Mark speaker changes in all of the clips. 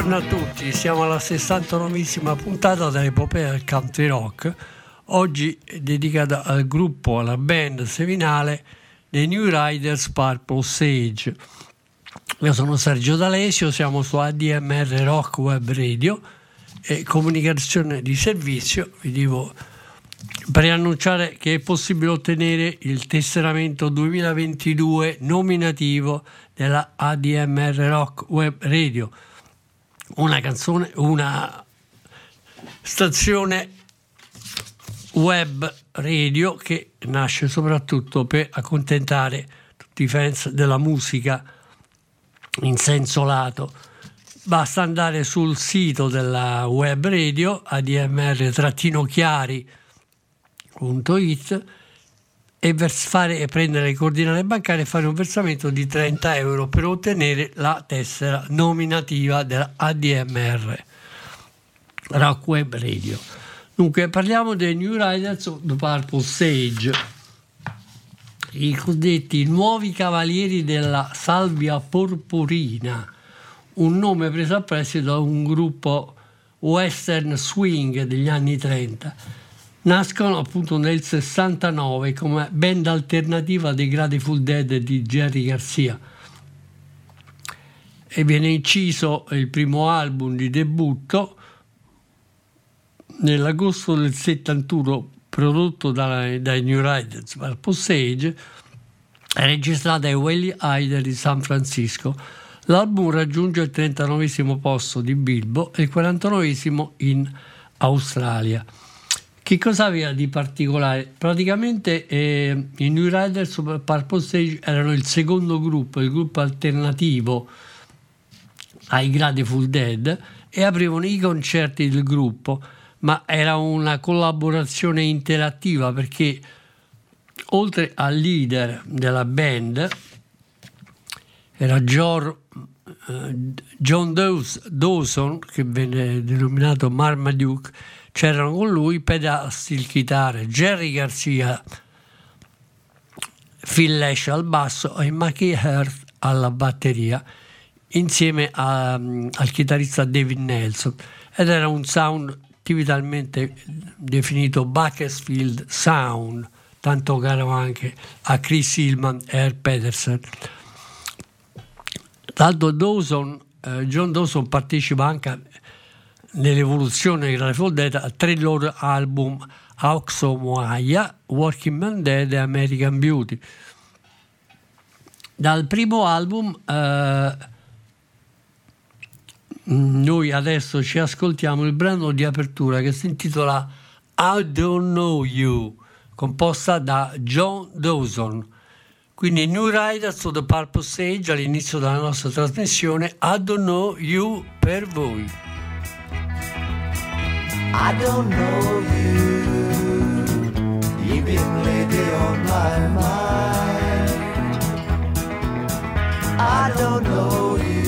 Speaker 1: Buongiorno a tutti, siamo alla 69esima puntata dell'epopea del country rock, oggi dedicata al gruppo, alla band seminale dei New Riders Purple Sage. Io sono Sergio D'Alesio, siamo su ADMR Rock Web Radio e comunicazione di servizio, vi devo preannunciare che è possibile ottenere il tesseramento 2022 nominativo della ADMR Rock Web Radio una canzone, una stazione web radio che nasce soprattutto per accontentare tutti i fans della musica in senso lato. Basta andare sul sito della web radio admr-chiari.it e fare, e prendere le coordinate bancarie e fare un versamento di 30 euro per ottenere la tessera nominativa della ADMR Rock Web Radio. Dunque parliamo dei New Riders of the Purple Sage, i cosiddetti nuovi cavalieri della salvia porporina, un nome preso a prestito da un gruppo western swing degli anni 30 nascono appunto nel 69 come band alternativa dei Grateful Dead di Jerry Garcia. E viene inciso il primo album di debutto nell'agosto del 71 prodotto dai, dai New Riders Purple Sage è registrato ai Whaley Hyder di San Francisco. L'album raggiunge il 39 posto di Bilbo e il 49 in Australia che cosa aveva di particolare? Praticamente eh, i New Riders Purple Stage erano il secondo gruppo, il gruppo alternativo ai Grateful Dead e aprivano i concerti del gruppo, ma era una collaborazione interattiva perché oltre al leader della band era George, eh, John Dawson, che venne denominato Marmaduke, c'erano con lui pedasti il chitarra, Jerry Garcia, Phil Lash al basso e Mackie Hurt alla batteria insieme a, al chitarrista David Nelson. Ed era un sound tipicamente definito Bakersfield Sound tanto caro anche a Chris Hillman e Herb Pedersen Tanto Dawson, eh, John Dawson partecipa anche nell'evoluzione della Foldetta a tre loro album Auxo Moaya, Working Man Dead e American Beauty. Dal primo album eh, noi adesso ci ascoltiamo il brano di apertura che si intitola I Don't Know You, composta da John Dawson. Quindi New Riders of the Purple Sage all'inizio della nostra trasmissione I Don't Know You per voi.
Speaker 2: I don't know you. You've been lately on my mind. I don't know you.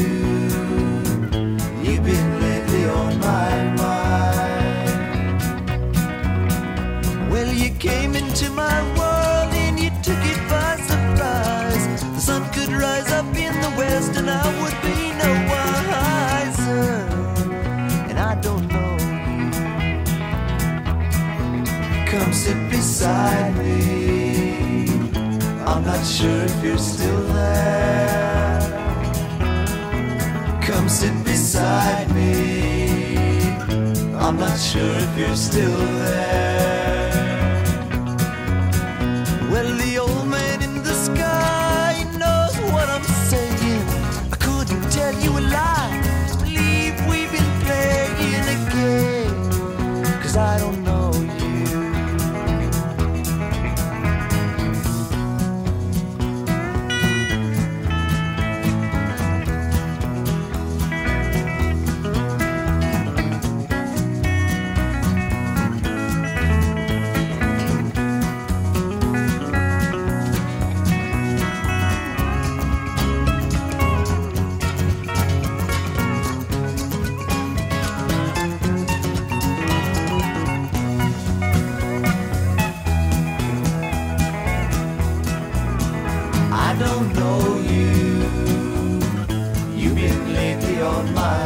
Speaker 2: inside me. I'm not sure if you're still there. Come sit beside me. I'm not sure if you're still there. I don't know you. You've been lately on my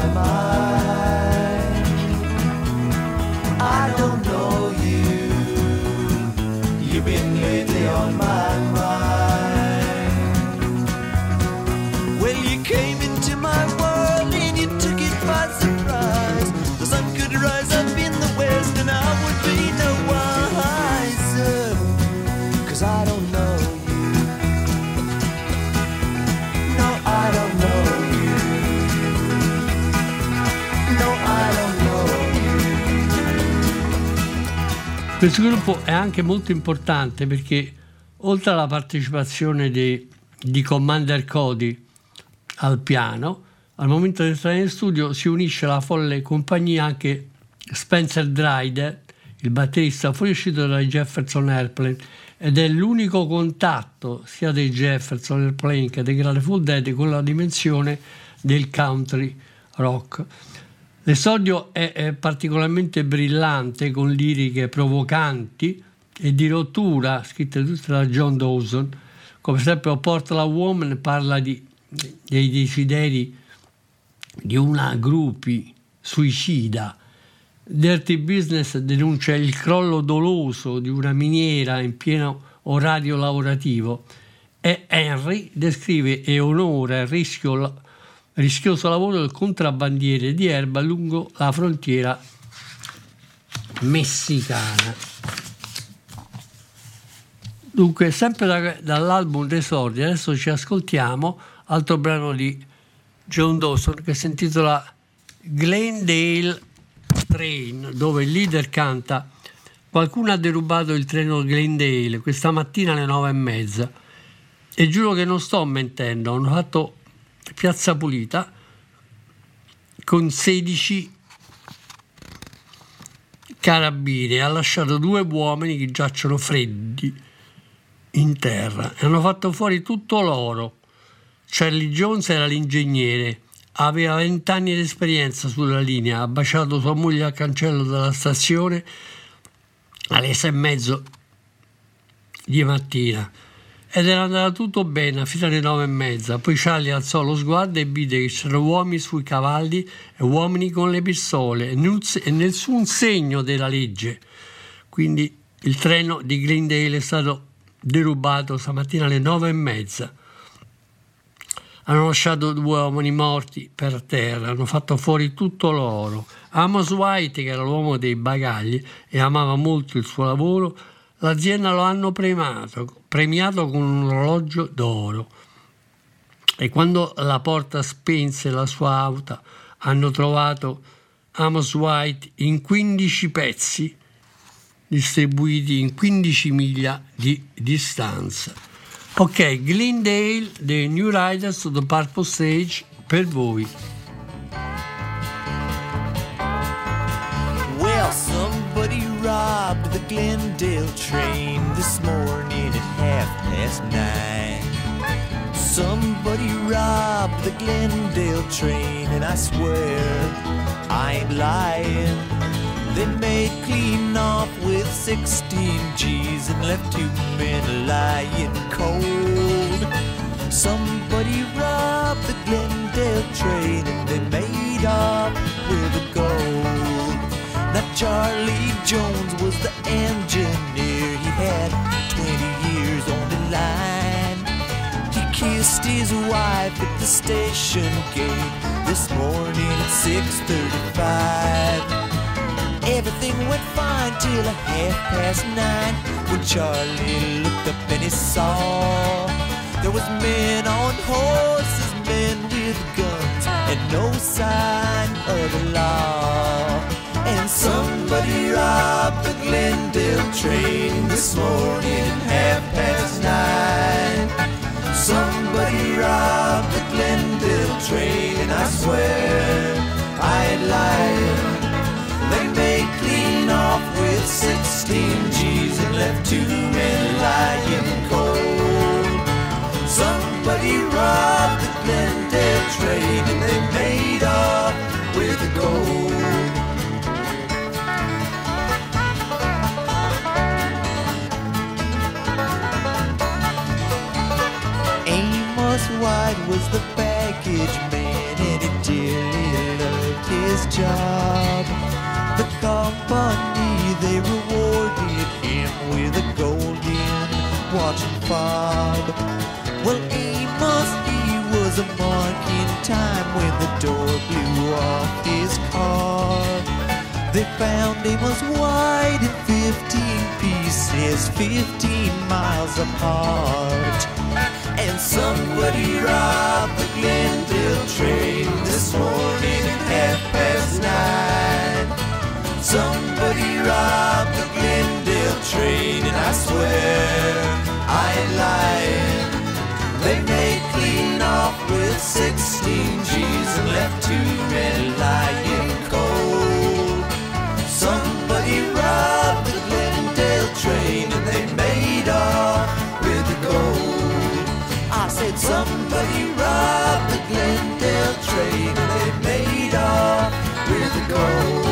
Speaker 1: Questo gruppo è anche molto importante perché oltre alla partecipazione di, di Commander Cody al piano, al momento di entrare in studio si unisce alla folle compagnia anche Spencer Dryder, il batterista fuoriuscito dai Jefferson Airplane ed è l'unico contatto sia dei Jefferson Airplane che dei Grateful Dead con la dimensione del country rock. L'esordio è, è particolarmente brillante con liriche provocanti e di rottura, scritte tutte da John Dawson, come esempio Portland Woman parla di- dei desideri di una gruppi suicida. Dirty Business denuncia il crollo doloso di una miniera in pieno orario lavorativo e Henry descrive e onora il rischio- rischioso lavoro del contrabbandiere di erba lungo la frontiera messicana. Dunque, sempre da- dall'album Desordi, adesso ci ascoltiamo altro brano di John Dawson che si intitola Glendale Train, dove il leader canta Qualcuno ha derubato il treno Glendale questa mattina alle nove e mezza e giuro che non sto mentendo, hanno fatto piazza pulita con 16 carabinieri, ha lasciato due uomini che giacciono freddi in terra. E hanno fatto fuori tutto l'oro. Charlie Jones era l'ingegnere, aveva 20 anni di esperienza sulla linea, ha baciato sua moglie al cancello della stazione alle sei e mezzo di mattina ed era andato tutto bene fino alle nove e mezza. Poi Charlie alzò lo sguardo e vide che c'erano uomini sui cavalli e uomini con le pistole e nessun segno della legge. Quindi il treno di Glendale è stato derubato stamattina alle nove e mezza. Hanno lasciato due uomini morti per terra, hanno fatto fuori tutto l'oro. Amos White, che era l'uomo dei bagagli e amava molto il suo lavoro, l'azienda lo hanno premiato, premiato con un orologio d'oro. E quando la porta spense la sua auto, hanno trovato Amos White in 15 pezzi distribuiti in 15 miglia di distanza. Ok, Glendale, The New Riders to the Purple Stage per voi.
Speaker 2: Glendale train this morning at half past nine. Somebody robbed the Glendale train, and I swear I ain't lying. They made clean off with 16 G's and left two men lying cold. Somebody robbed the Glendale train and they made off with the gold. Now Charlie Jones was engineer. He had 20 years on the line. He kissed his wife at the station gate this morning at 6:35. Everything went fine till a half past nine when Charlie looked up and he saw there was men on horses, men with guns, and no sign of the law. And somebody robbed the Glendale train this morning, half past nine. Somebody robbed the Glendale train, and I swear I'd lying. They made clean off with 16 G's and left two men lying cold. Somebody robbed the Glendale train and they made off with the gold. The baggage man and he dearly loved his job. The company, they rewarded him with a golden watch and fob. Well, Amos, he was a mark in time when the door blew off his car. They found Amos White in 15 pieces, 15 miles apart. And somebody robbed the Glendale train this morning at half past nine. Somebody robbed the Glendale train, and I swear I ain't lying. They made clean off with 16 G's and left two men lying somebody robbed the Glendale train and they made off with the gold.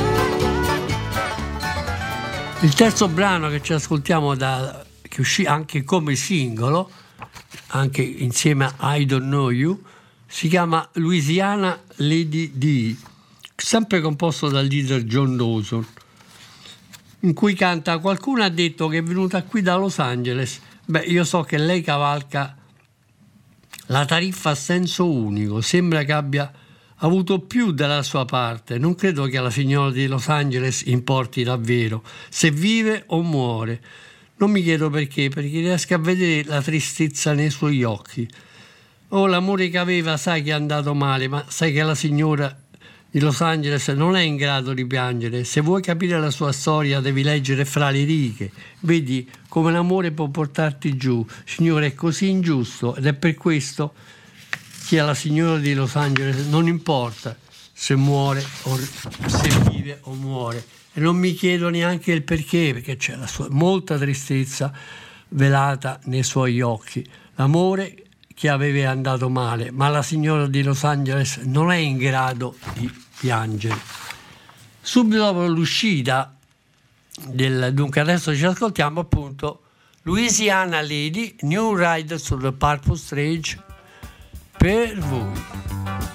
Speaker 1: Il terzo brano che ci ascoltiamo, da, che uscì anche come singolo, anche insieme a I Don't Know You, si chiama Louisiana Lady D, sempre composto dal leader John Dawson, in cui canta qualcuno ha detto che è venuta qui da Los Angeles. Beh, io so che lei cavalca la tariffa a senso unico, sembra che abbia avuto più dalla sua parte. Non credo che alla signora di Los Angeles importi davvero se vive o muore. Non mi chiedo perché, perché riesco a vedere la tristezza nei suoi occhi. Oh, l'amore che aveva sai che è andato male, ma sai che la signora di Los Angeles non è in grado di piangere. Se vuoi capire la sua storia devi leggere fra le righe. Vedi come l'amore può portarti giù. Signore, è così ingiusto ed è per questo che alla signora di Los Angeles non importa se muore o se vive o muore. E non mi chiedo neanche il perché, perché c'è la sua, molta tristezza velata nei suoi occhi. L'amore che aveva andato male, ma la signora di Los Angeles non è in grado di piangere. Subito dopo l'uscita del, dunque adesso ci ascoltiamo appunto Louisiana Lady, New Ride sul Purple Stage per voi.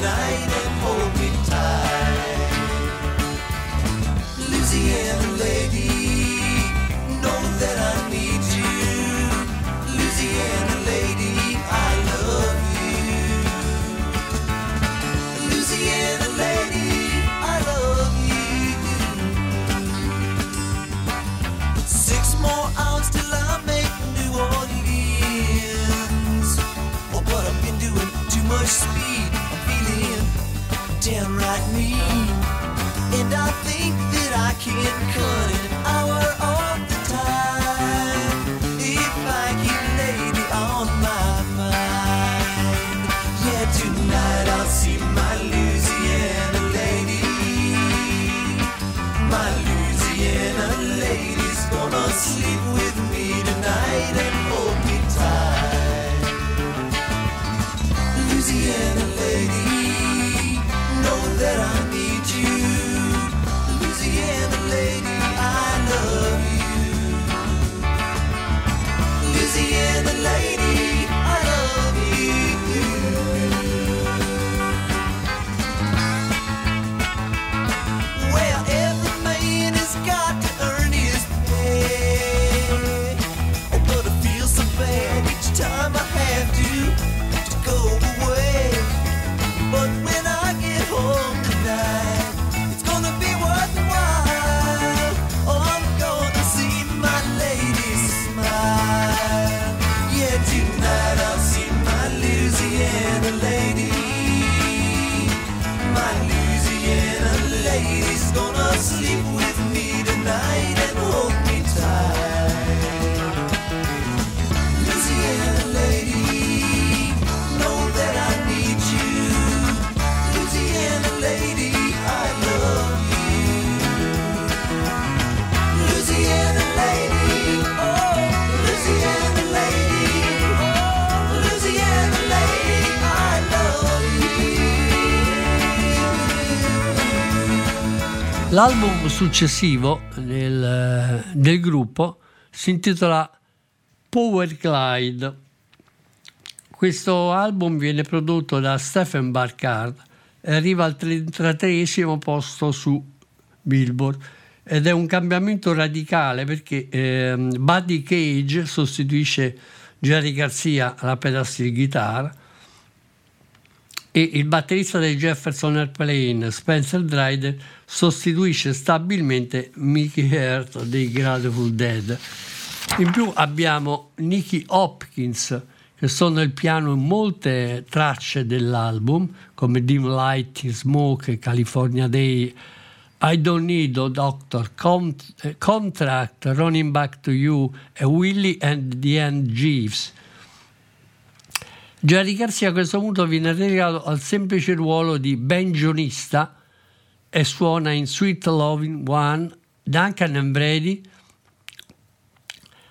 Speaker 2: Me
Speaker 1: L'album successivo del, del gruppo si intitola Power Glide. Questo album viene prodotto da Stephen Barcard e arriva al 33 posto su Billboard ed è un cambiamento radicale perché ehm, Buddy Cage sostituisce Jerry Garcia alla pedal steel guitar e il batterista dei Jefferson Airplane, Spencer Dryden, sostituisce stabilmente Mickey Hurt dei Grateful Dead. In più abbiamo Nicky Hopkins, che sono il piano in molte tracce dell'album, come Dim Light, Smoke, California Day, I Don't Need a Doctor, Cont- eh, Contract, Running Back to You e Willie and the End Jeeves. Jerry Garcia a questo punto viene relegato al semplice ruolo di banjonista e suona in Sweet Loving One Duncan and Brady,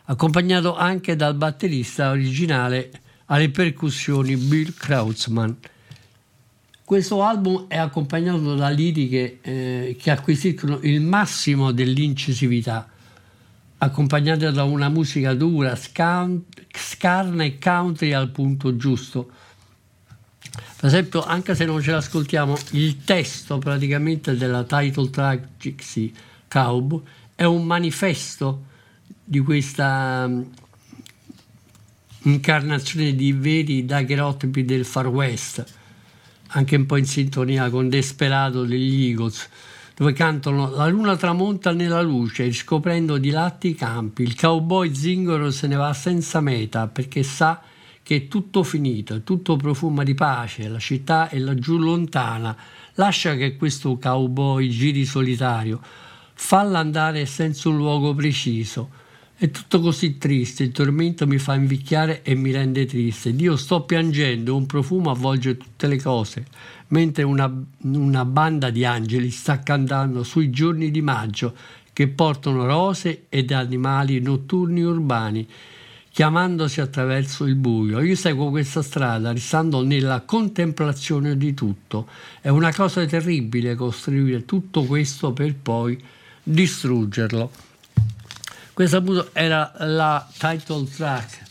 Speaker 1: accompagnato anche dal batterista originale alle percussioni Bill Krautzmann. Questo album è accompagnato da liriche eh, che acquisiscono il massimo dell'incisività, accompagnate da una musica dura, scarna e country al punto giusto. Per esempio, anche se non ce l'ascoltiamo, il testo praticamente della title track Gypsy Cowboy è un manifesto di questa mm, incarnazione di veri daguerrotipi del Far West, anche un po' in sintonia con Desperado degli Eagles, dove cantano La luna tramonta nella luce, riscoprendo di latti i campi, il cowboy zingaro se ne va senza meta perché sa che è tutto finito, è tutto profuma di pace, la città è laggiù lontana, lascia che questo cowboy giri solitario, falla andare senza un luogo preciso. È tutto così triste, il tormento mi fa invecchiare e mi rende triste. Dio sto piangendo, un profumo avvolge tutte le cose, mentre una, una banda di angeli sta cantando sui giorni di maggio che portano rose ed animali notturni urbani, chiamandosi attraverso il buio. Io seguo questa strada, restando nella contemplazione di tutto. È una cosa terribile costruire tutto questo per poi distruggerlo. Questa era la title track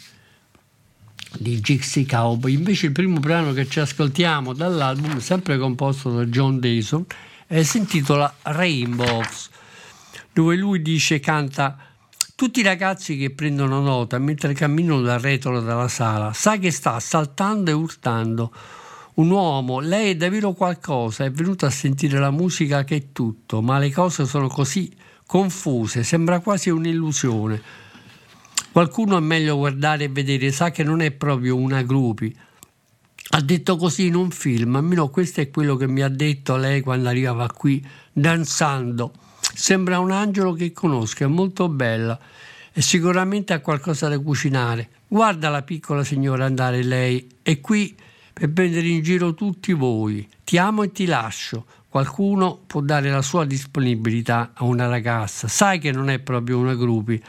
Speaker 1: di Gypsy Cowboy. Invece il primo brano che ci ascoltiamo dall'album, sempre composto da John Dayson, eh, si intitola Rainbows, dove lui dice, canta tutti i ragazzi che prendono nota mentre camminano dal retro della sala, sa che sta saltando e urtando. Un uomo, lei è davvero qualcosa, è venuto a sentire la musica che è tutto, ma le cose sono così confuse, sembra quasi un'illusione. Qualcuno è meglio guardare e vedere, sa che non è proprio una grupi. Ha detto così in un film, almeno questo è quello che mi ha detto lei quando arrivava qui, danzando. Sembra un angelo che conosco, è molto bella e sicuramente ha qualcosa da cucinare. Guarda la piccola signora andare lei, è qui per prendere in giro tutti voi. Ti amo e ti lascio. qualcuno può dare la sua disponibilità a una ragazza, sai che non è proprio una groupie.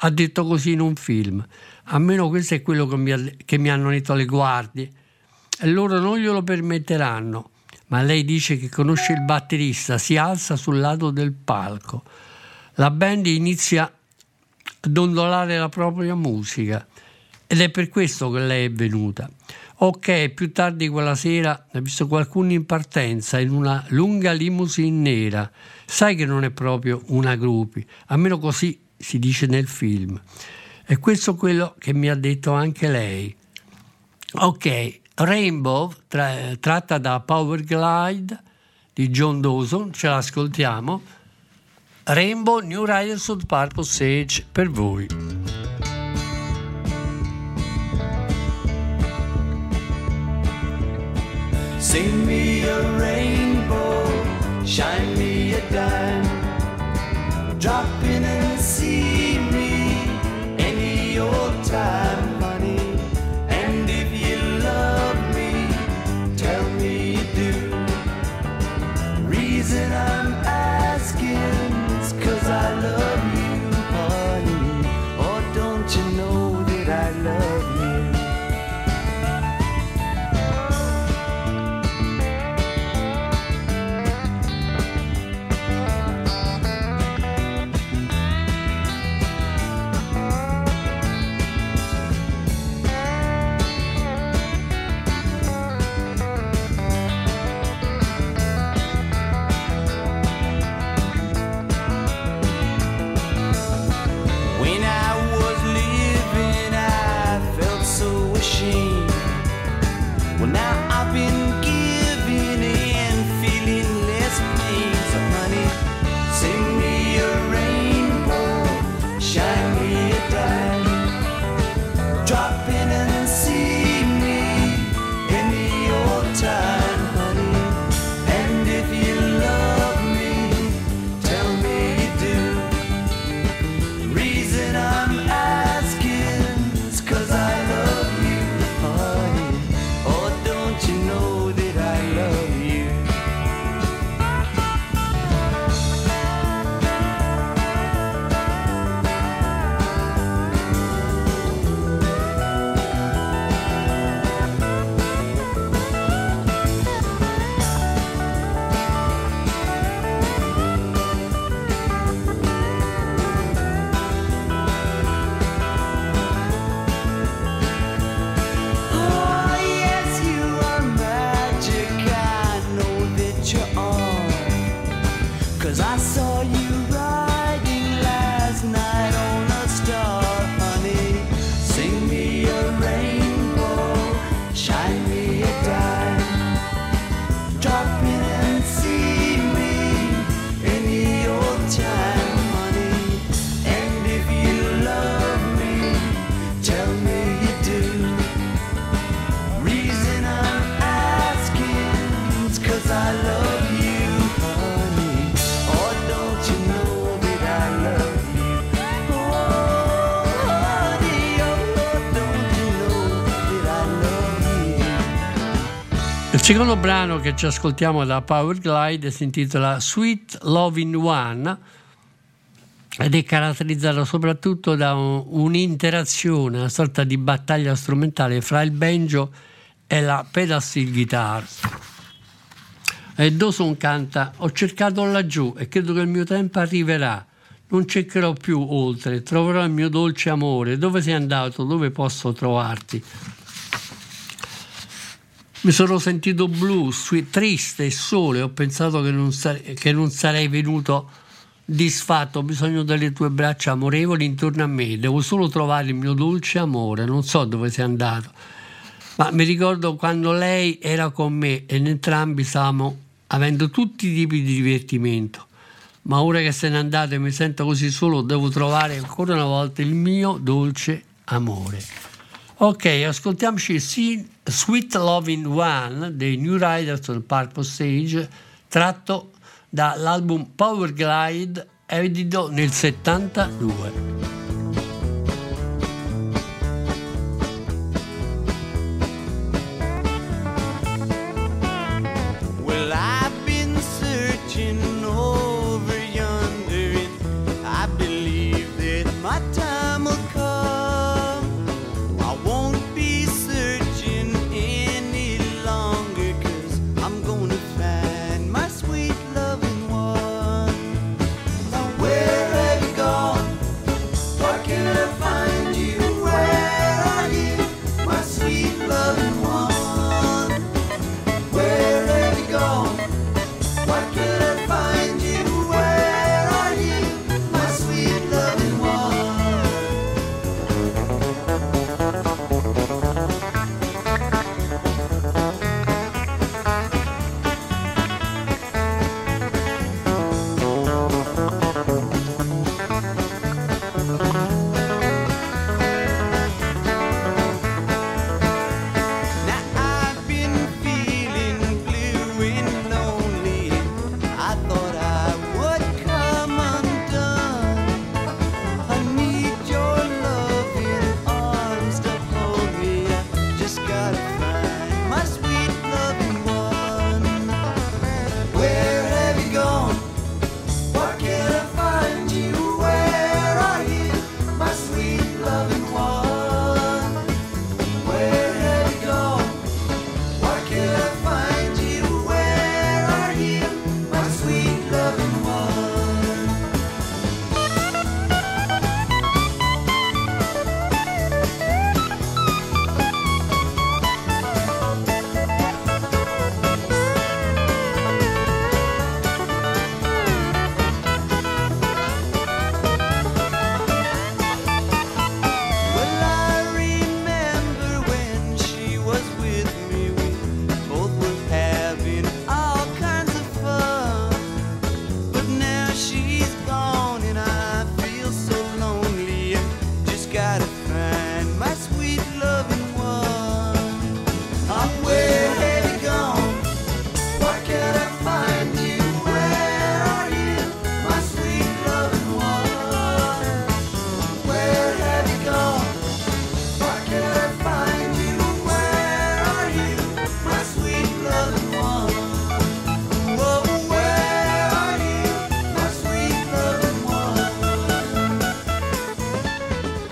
Speaker 1: Ha detto così in un film. Almeno questo è quello che mi, che mi hanno detto le guardie. E loro non glielo permetteranno. Ma lei dice che conosce il batterista, si alza sul lato del palco. La band inizia a dondolare la propria musica ed è per questo che lei è venuta. Ok, più tardi quella sera ha visto qualcuno in partenza in una lunga limousine nera. Sai che non è proprio una groupie, almeno così si dice nel film. E questo è quello che mi ha detto anche lei. Ok, Rainbow, tra- tratta da Power Glide di John Dawson, ce l'ascoltiamo. Rainbow New Riders of Purple Sage per voi.
Speaker 2: Sing me a rainbow, shine me a dime. Drop
Speaker 1: secondo brano che ci ascoltiamo da Power Glide si intitola Sweet Loving One ed è caratterizzato soprattutto da un- un'interazione, una sorta di battaglia strumentale fra il banjo e la pedal steel guitar. E Dawson canta Ho cercato laggiù e credo che il mio tempo arriverà. Non cercherò più oltre, troverò il mio dolce amore. Dove sei andato? Dove posso trovarti? Mi sono sentito blu, triste e sole, ho pensato che non, sare- che non sarei venuto disfatto, ho bisogno delle tue braccia amorevoli intorno a me, devo solo trovare il mio dolce amore, non so dove sei andato. Ma mi ricordo quando lei era con me e entrambi stavamo avendo tutti i tipi di divertimento. Ma ora che se n'è andato e mi sento così solo, devo trovare ancora una volta il mio dolce amore. Ok, ascoltiamoci Sweet Loving One dei New Riders on Purple Stage, tratto dall'album Power Glide, edito nel 72.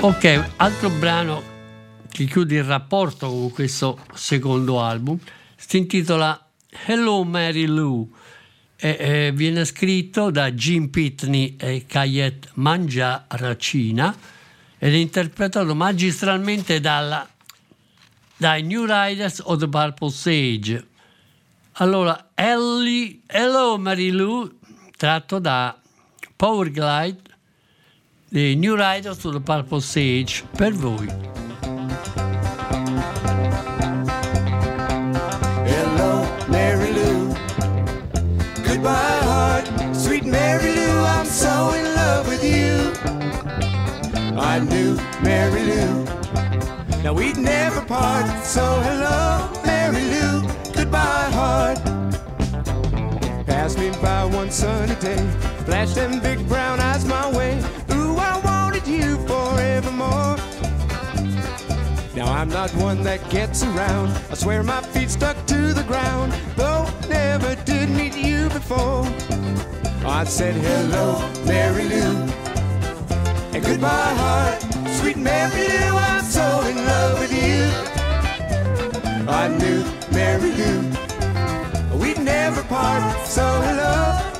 Speaker 1: Ok, altro brano che chiude il rapporto con questo secondo album si intitola Hello Mary Lou e, e viene scritto da Jim Pitney e Kayet Mangiaracina ed è interpretato magistralmente dalla, dai New Riders of the Purple Sage. Allora, Ellie, Hello Mary Lou, tratto da Power Glide dei New Riders of the Purple Sage, per voi.
Speaker 3: Hello, Mary Lou. Goodbye, heart. Sweet Mary Lou, I'm so in love with you. I knew Mary Lou. Now we'd never part. So hello, Mary Lou. Goodbye, heart. Pass me by one sunny day. Flash them big brown eyes my way. Wanted you forevermore. Now I'm not one that gets around. I swear my feet stuck to the ground. Though never did meet you before. I said hello, Mary Lou. And goodbye, heart. Sweet Mary Lou, I'm so in love with you. I knew Mary Lou. We'd never part. So hello,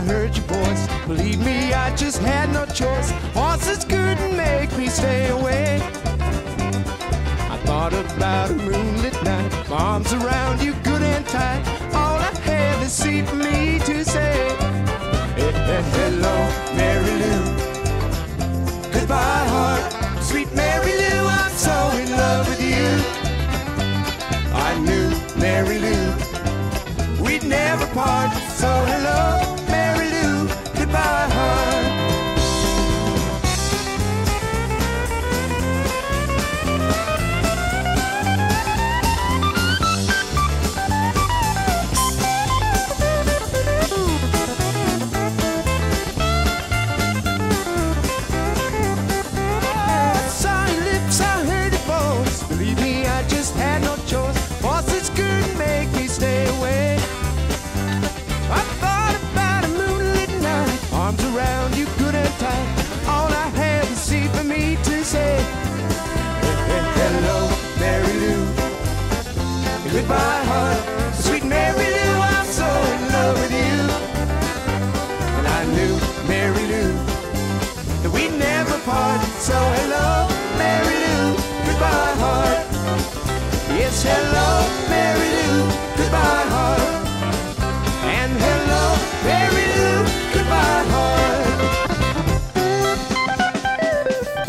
Speaker 3: I heard your voice. Believe me, I just had no choice. Horses couldn't make me stay away. I thought about a moonlit night, my arms around you, good and tight. All I have is for me to say. Hello, Mary Lou. Goodbye, heart. Sweet Mary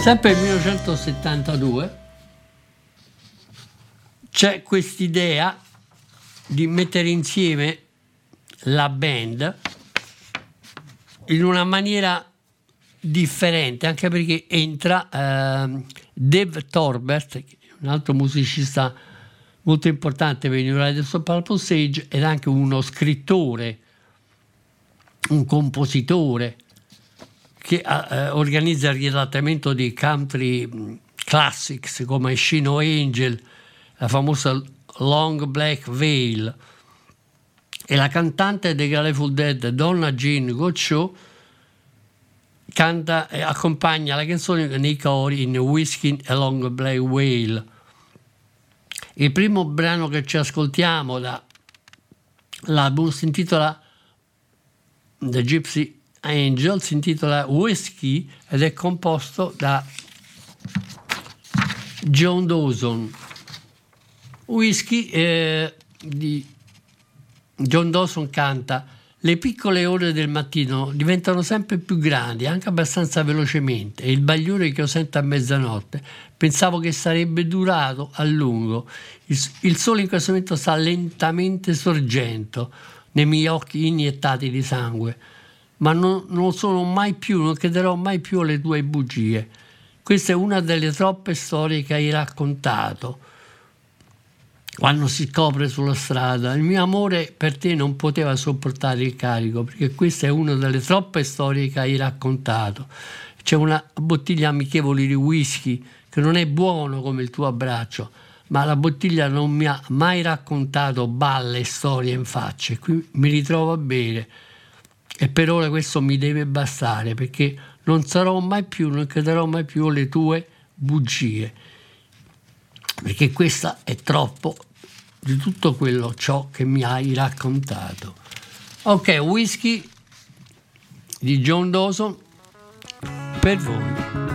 Speaker 1: Sempre nel 1972 c'è quest'idea di mettere insieme la band in una maniera differente, anche perché entra ehm, Dave Torbert, un altro musicista molto importante per i New Riders of Purple Sage ed anche uno scrittore, un compositore che eh, organizza il riadattamento di country mh, classics come Shino Angel, la famosa Long Black Veil e la cantante dei Grateful Dead Donna Jean Gotcho canta e accompagna la canzone nei cori in Whiskey e Long Black Veil. Il primo brano che ci ascoltiamo dall'album si intitola The Gypsy Angel, si intitola Whiskey ed è composto da John Dawson. Whisky eh, di John Dawson canta le piccole ore del mattino diventano sempre più grandi, anche abbastanza velocemente, e il bagliore che io sento a mezzanotte pensavo che sarebbe durato a lungo. Il, il sole in questo momento sta lentamente sorgendo nei miei occhi iniettati di sangue, ma non, non sono mai più, non crederò mai più alle tue bugie. Questa è una delle troppe storie che hai raccontato
Speaker 2: quando si scopre sulla strada. Il mio amore per te non poteva sopportare il carico, perché questa è una delle troppe storie che hai raccontato. C'è una bottiglia amichevole di whisky che non è buono come il tuo abbraccio, ma la bottiglia non mi ha mai raccontato balle e storie in faccia. Qui mi ritrovo a bere e per ora questo mi deve bastare perché non sarò mai più, non crederò mai più alle tue bugie perché questa è troppo di tutto quello ciò che mi hai raccontato. Ok, whisky di John Dawson per voi.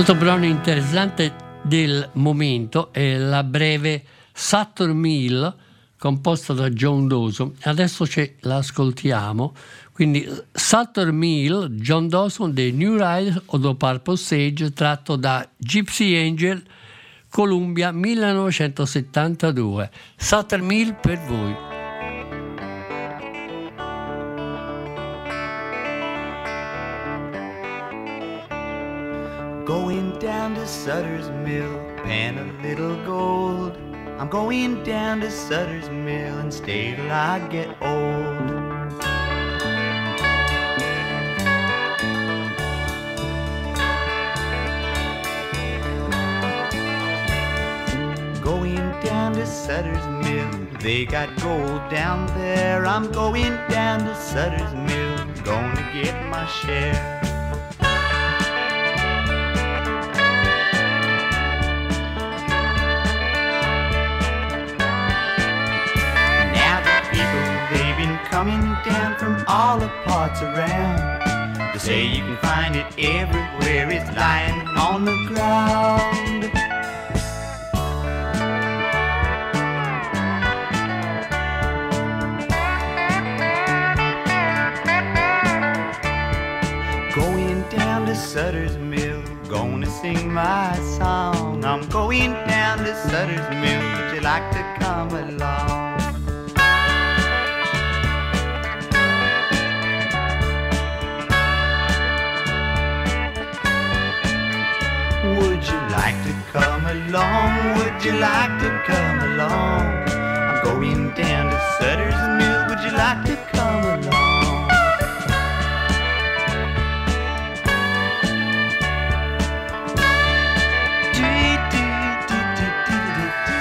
Speaker 2: Altro brano interessante del momento è la breve Saturn Mill composta da John Dawson. Adesso ce l'ascoltiamo. Quindi Saturn Mill, John Dawson dei New Riders o The Purple Sage tratto da Gypsy Angel Columbia 1972. Saturn Mill per voi.
Speaker 4: Going down to Sutter's Mill, pan a little gold. I'm going down to Sutter's Mill and stay till I get old. Going down to Sutter's Mill, they got gold down there. I'm going down to Sutter's Mill,
Speaker 2: gonna get my share. All the parts around. They say you can find it everywhere, it's lying on the ground. Going down to Sutter's Mill, gonna sing my song. I'm going down to Sutter's Mill, would you like to come along? Like to come along? I'm going down to Sutter's Mill. Would you like to come along?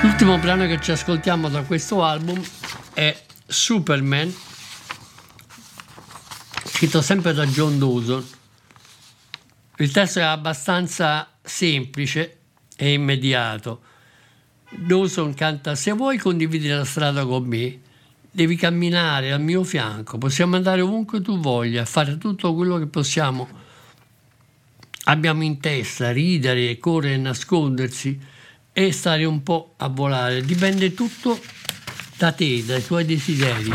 Speaker 1: L'ultimo brano che ci ascoltiamo da questo album è Superman, scritto sempre da John Dawson. Il testo è abbastanza semplice e immediato. Dawson canta: Se vuoi condividere la strada con me, devi camminare al mio fianco. Possiamo andare ovunque tu voglia, fare tutto quello che possiamo. Abbiamo in testa, ridere, correre, nascondersi e stare un po' a volare. Dipende tutto da te, dai tuoi desideri.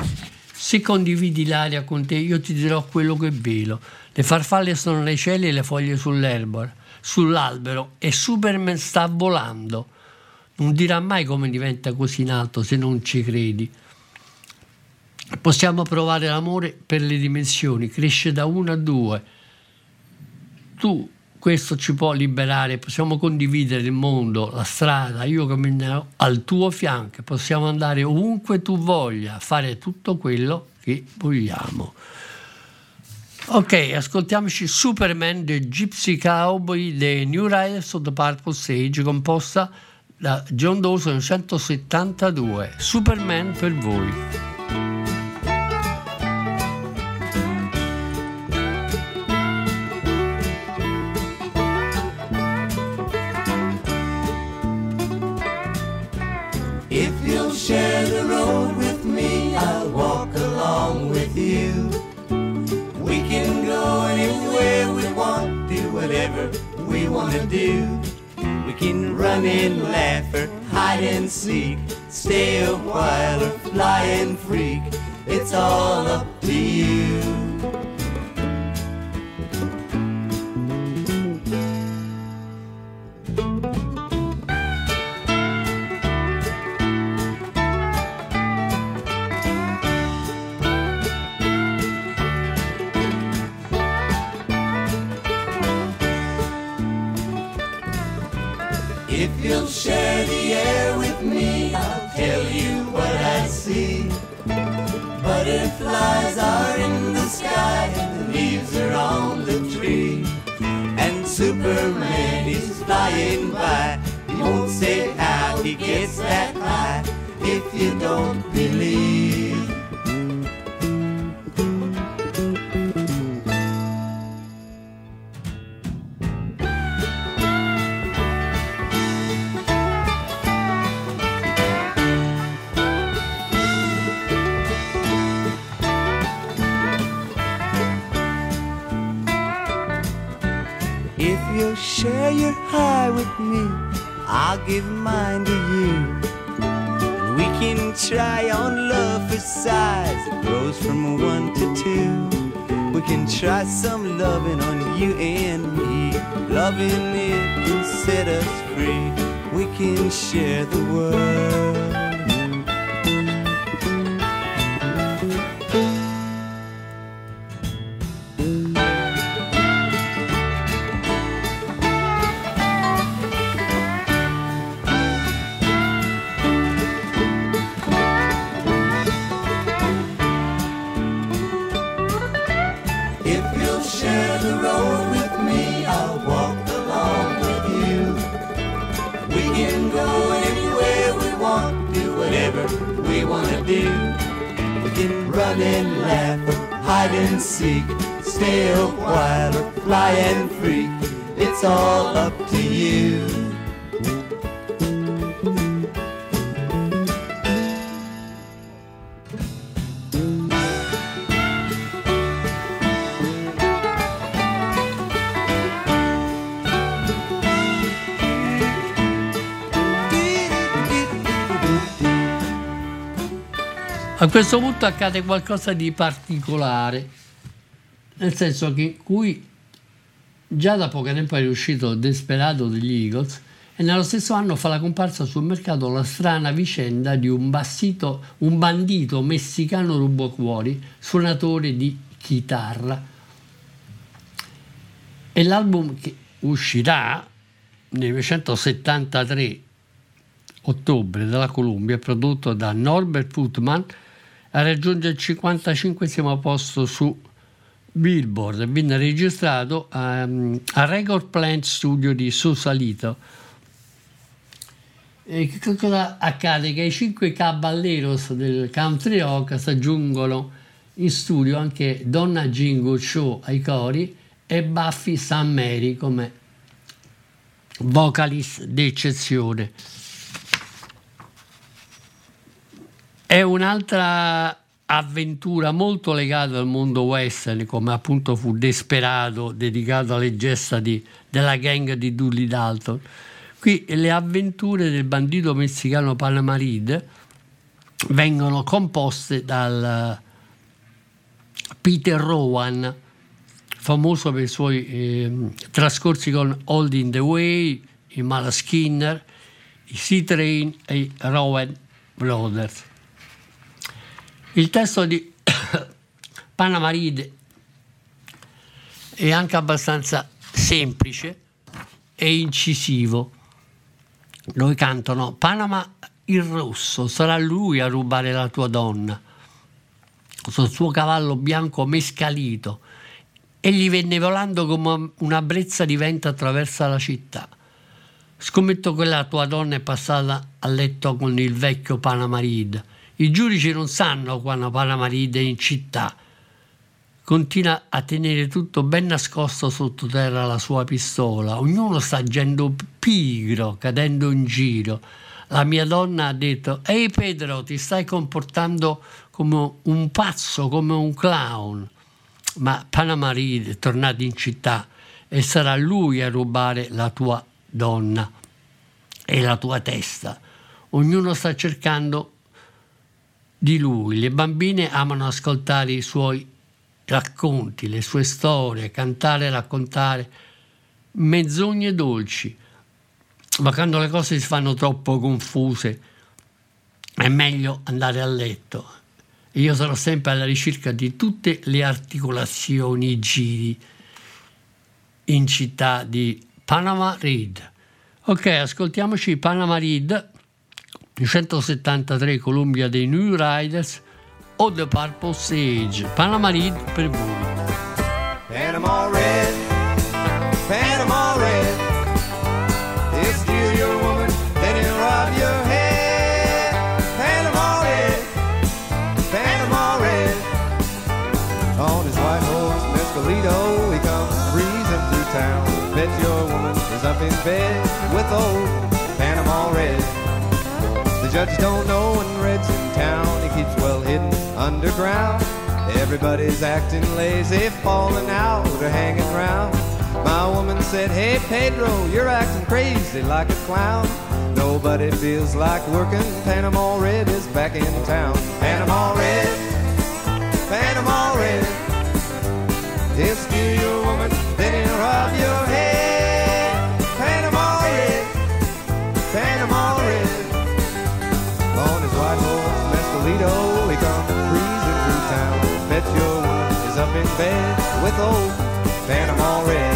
Speaker 1: Se condividi l'aria con te, io ti dirò quello che velo. Le farfalle sono nei cieli e le foglie sull'erba, sull'albero e Superman sta volando. Non dirà mai come diventa così in alto se non ci credi. Possiamo provare l'amore per le dimensioni, cresce da uno a due. Tu questo ci può liberare, possiamo condividere il mondo, la strada, io camminerò al tuo fianco, possiamo andare ovunque tu voglia, fare tutto quello che vogliamo. Ok, ascoltiamoci Superman The Gypsy Cowboy The New Riders of the Purple Sage composta da John Dawson 172. Superman per voi.
Speaker 2: Share the road with me, I'll walk along with you. We can go anywhere we want, do whatever we want to do. We can run and laugh or hide and seek, stay a while or fly and freak. It's all up to you. life if you don't set us free. We can share the world.
Speaker 1: Questo punto accade qualcosa di particolare, nel senso che qui già da poco tempo è uscito Desperado degli Eagles e nello stesso anno fa la comparsa sul mercato la strana vicenda di un, bassito, un bandito messicano rubocuori, suonatore di chitarra. E l'album che uscirà nel 1973 ottobre dalla Columbia, prodotto da Norbert Putman, raggiunge il 55 posto su Billboard, venne registrato ehm, a Record Plant Studio di Sausalito. E che cosa accade? Che ai cinque caballeros del country rock si aggiungono in studio anche Donna Jingo Show ai cori e Buffy San Mary come vocalist d'eccezione. È un'altra avventura molto legata al mondo western, come appunto fu Desperado, dedicato alle gesta di- della gang di Dully Dalton. Qui le avventure del bandito messicano Panamarid vengono composte dal Peter Rowan, famoso per i suoi ehm, trascorsi con Old in the Way, i Mala Skinner, i C-Train e i Rowan Brothers. Il testo di Panama Reed è anche abbastanza semplice e incisivo. Noi cantano Panama il rosso, sarà lui a rubare la tua donna. Sul suo cavallo bianco mescalito. Egli venne volando come una brezza di vento attraverso la città. Scommetto che la tua donna è passata a letto con il vecchio Panamarid. I giudici non sanno quando Panamarid è in città. Continua a tenere tutto ben nascosto sottoterra la sua pistola. Ognuno sta agendo pigro, cadendo in giro. La mia donna ha detto: Ehi Pedro, ti stai comportando come un pazzo, come un clown. Ma Panamarid è tornato in città e sarà lui a rubare la tua donna e la tua testa. Ognuno sta cercando di lui. Le bambine amano ascoltare i suoi racconti, le sue storie, cantare e raccontare menzogne dolci. Ma quando le cose si fanno troppo confuse è meglio andare a letto. Io sarò sempre alla ricerca di tutte le articolazioni, i giri in città di Panama Reed. Ok, ascoltiamoci Panama Reed 173 Columbia dei New Riders o The Purple Sage. Panama Reed per voi.
Speaker 3: Panama Red, Panama Red. They'll steal your woman. On his white horse, Mescalito, he comes breezing through town. Bet your woman is up in bed with old judges don't know when Red's in town. He keeps well hidden underground. Everybody's acting lazy, falling out or hanging round. My woman said, Hey Pedro, you're acting crazy like a clown. Nobody feels like working. Panama Red is back in town. Panama Red, Panama Red. He'll steal your woman, then he'll rob your with old. Panama Red.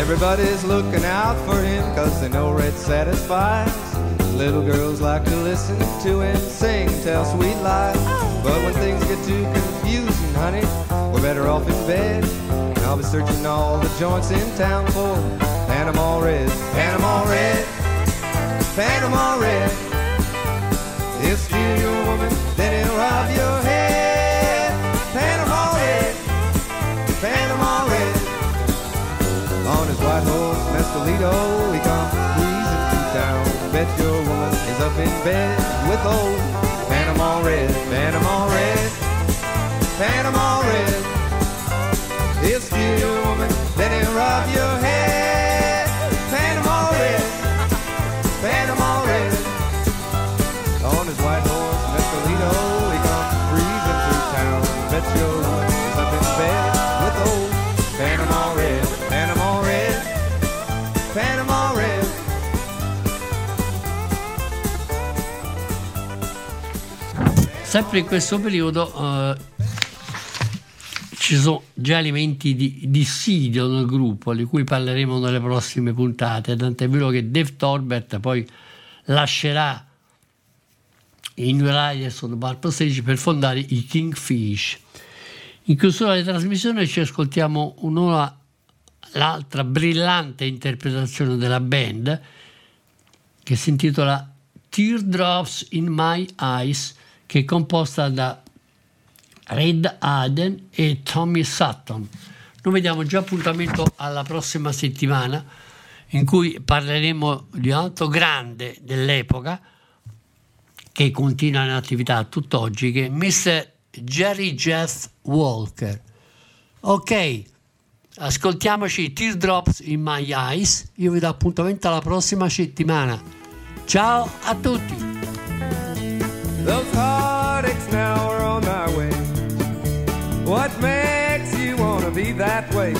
Speaker 3: Everybody's looking out for him cause they know Red satisfies. Little girls like to listen to him sing, tell sweet lies. But when things get too confusing, honey, we're better off in bed. And I'll be searching all the joints in town for Panama Red, Panama Red, Panama Red. He'll steal your woman, then he'll rob your head. Panama Red, Panama Red. On his white horse, Mescalito, in bed with old Panama Red, Panama Red, Panama Red. He'll steal your woman, then he'll rob your head. Panama Red, Panama Red. On his white horse, Mescalito, he comes breezing through town. Bet your woman up in bed with old Panama Red, Panama Red, Panama
Speaker 1: Sempre in questo periodo eh, ci sono già elementi di dissidio nel gruppo, di cui parleremo nelle prossime puntate, tant'è vero che Dave Torbert poi lascerà i New Riders on Purple Stage per fondare i Kingfish. In chiusura della trasmissione ci ascoltiamo un'ora l'altra brillante interpretazione della band che si intitola Teardrops in My Eyes che è composta da Red Aden e Tommy Sutton. Noi vediamo già appuntamento alla prossima settimana in cui parleremo di un altro grande dell'epoca che continua in attività tutt'oggi che è Mr. Jerry Jeff Walker. Ok, ascoltiamoci Teardrops in My Eyes. Io vi do appuntamento alla prossima settimana. Ciao a tutti!
Speaker 3: Heartaches now are on my way. What makes you wanna be that way?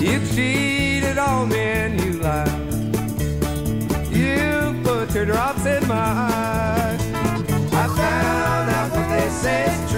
Speaker 3: You cheated on me and you lied. You put your drops in my eyes. I found out what they say is true.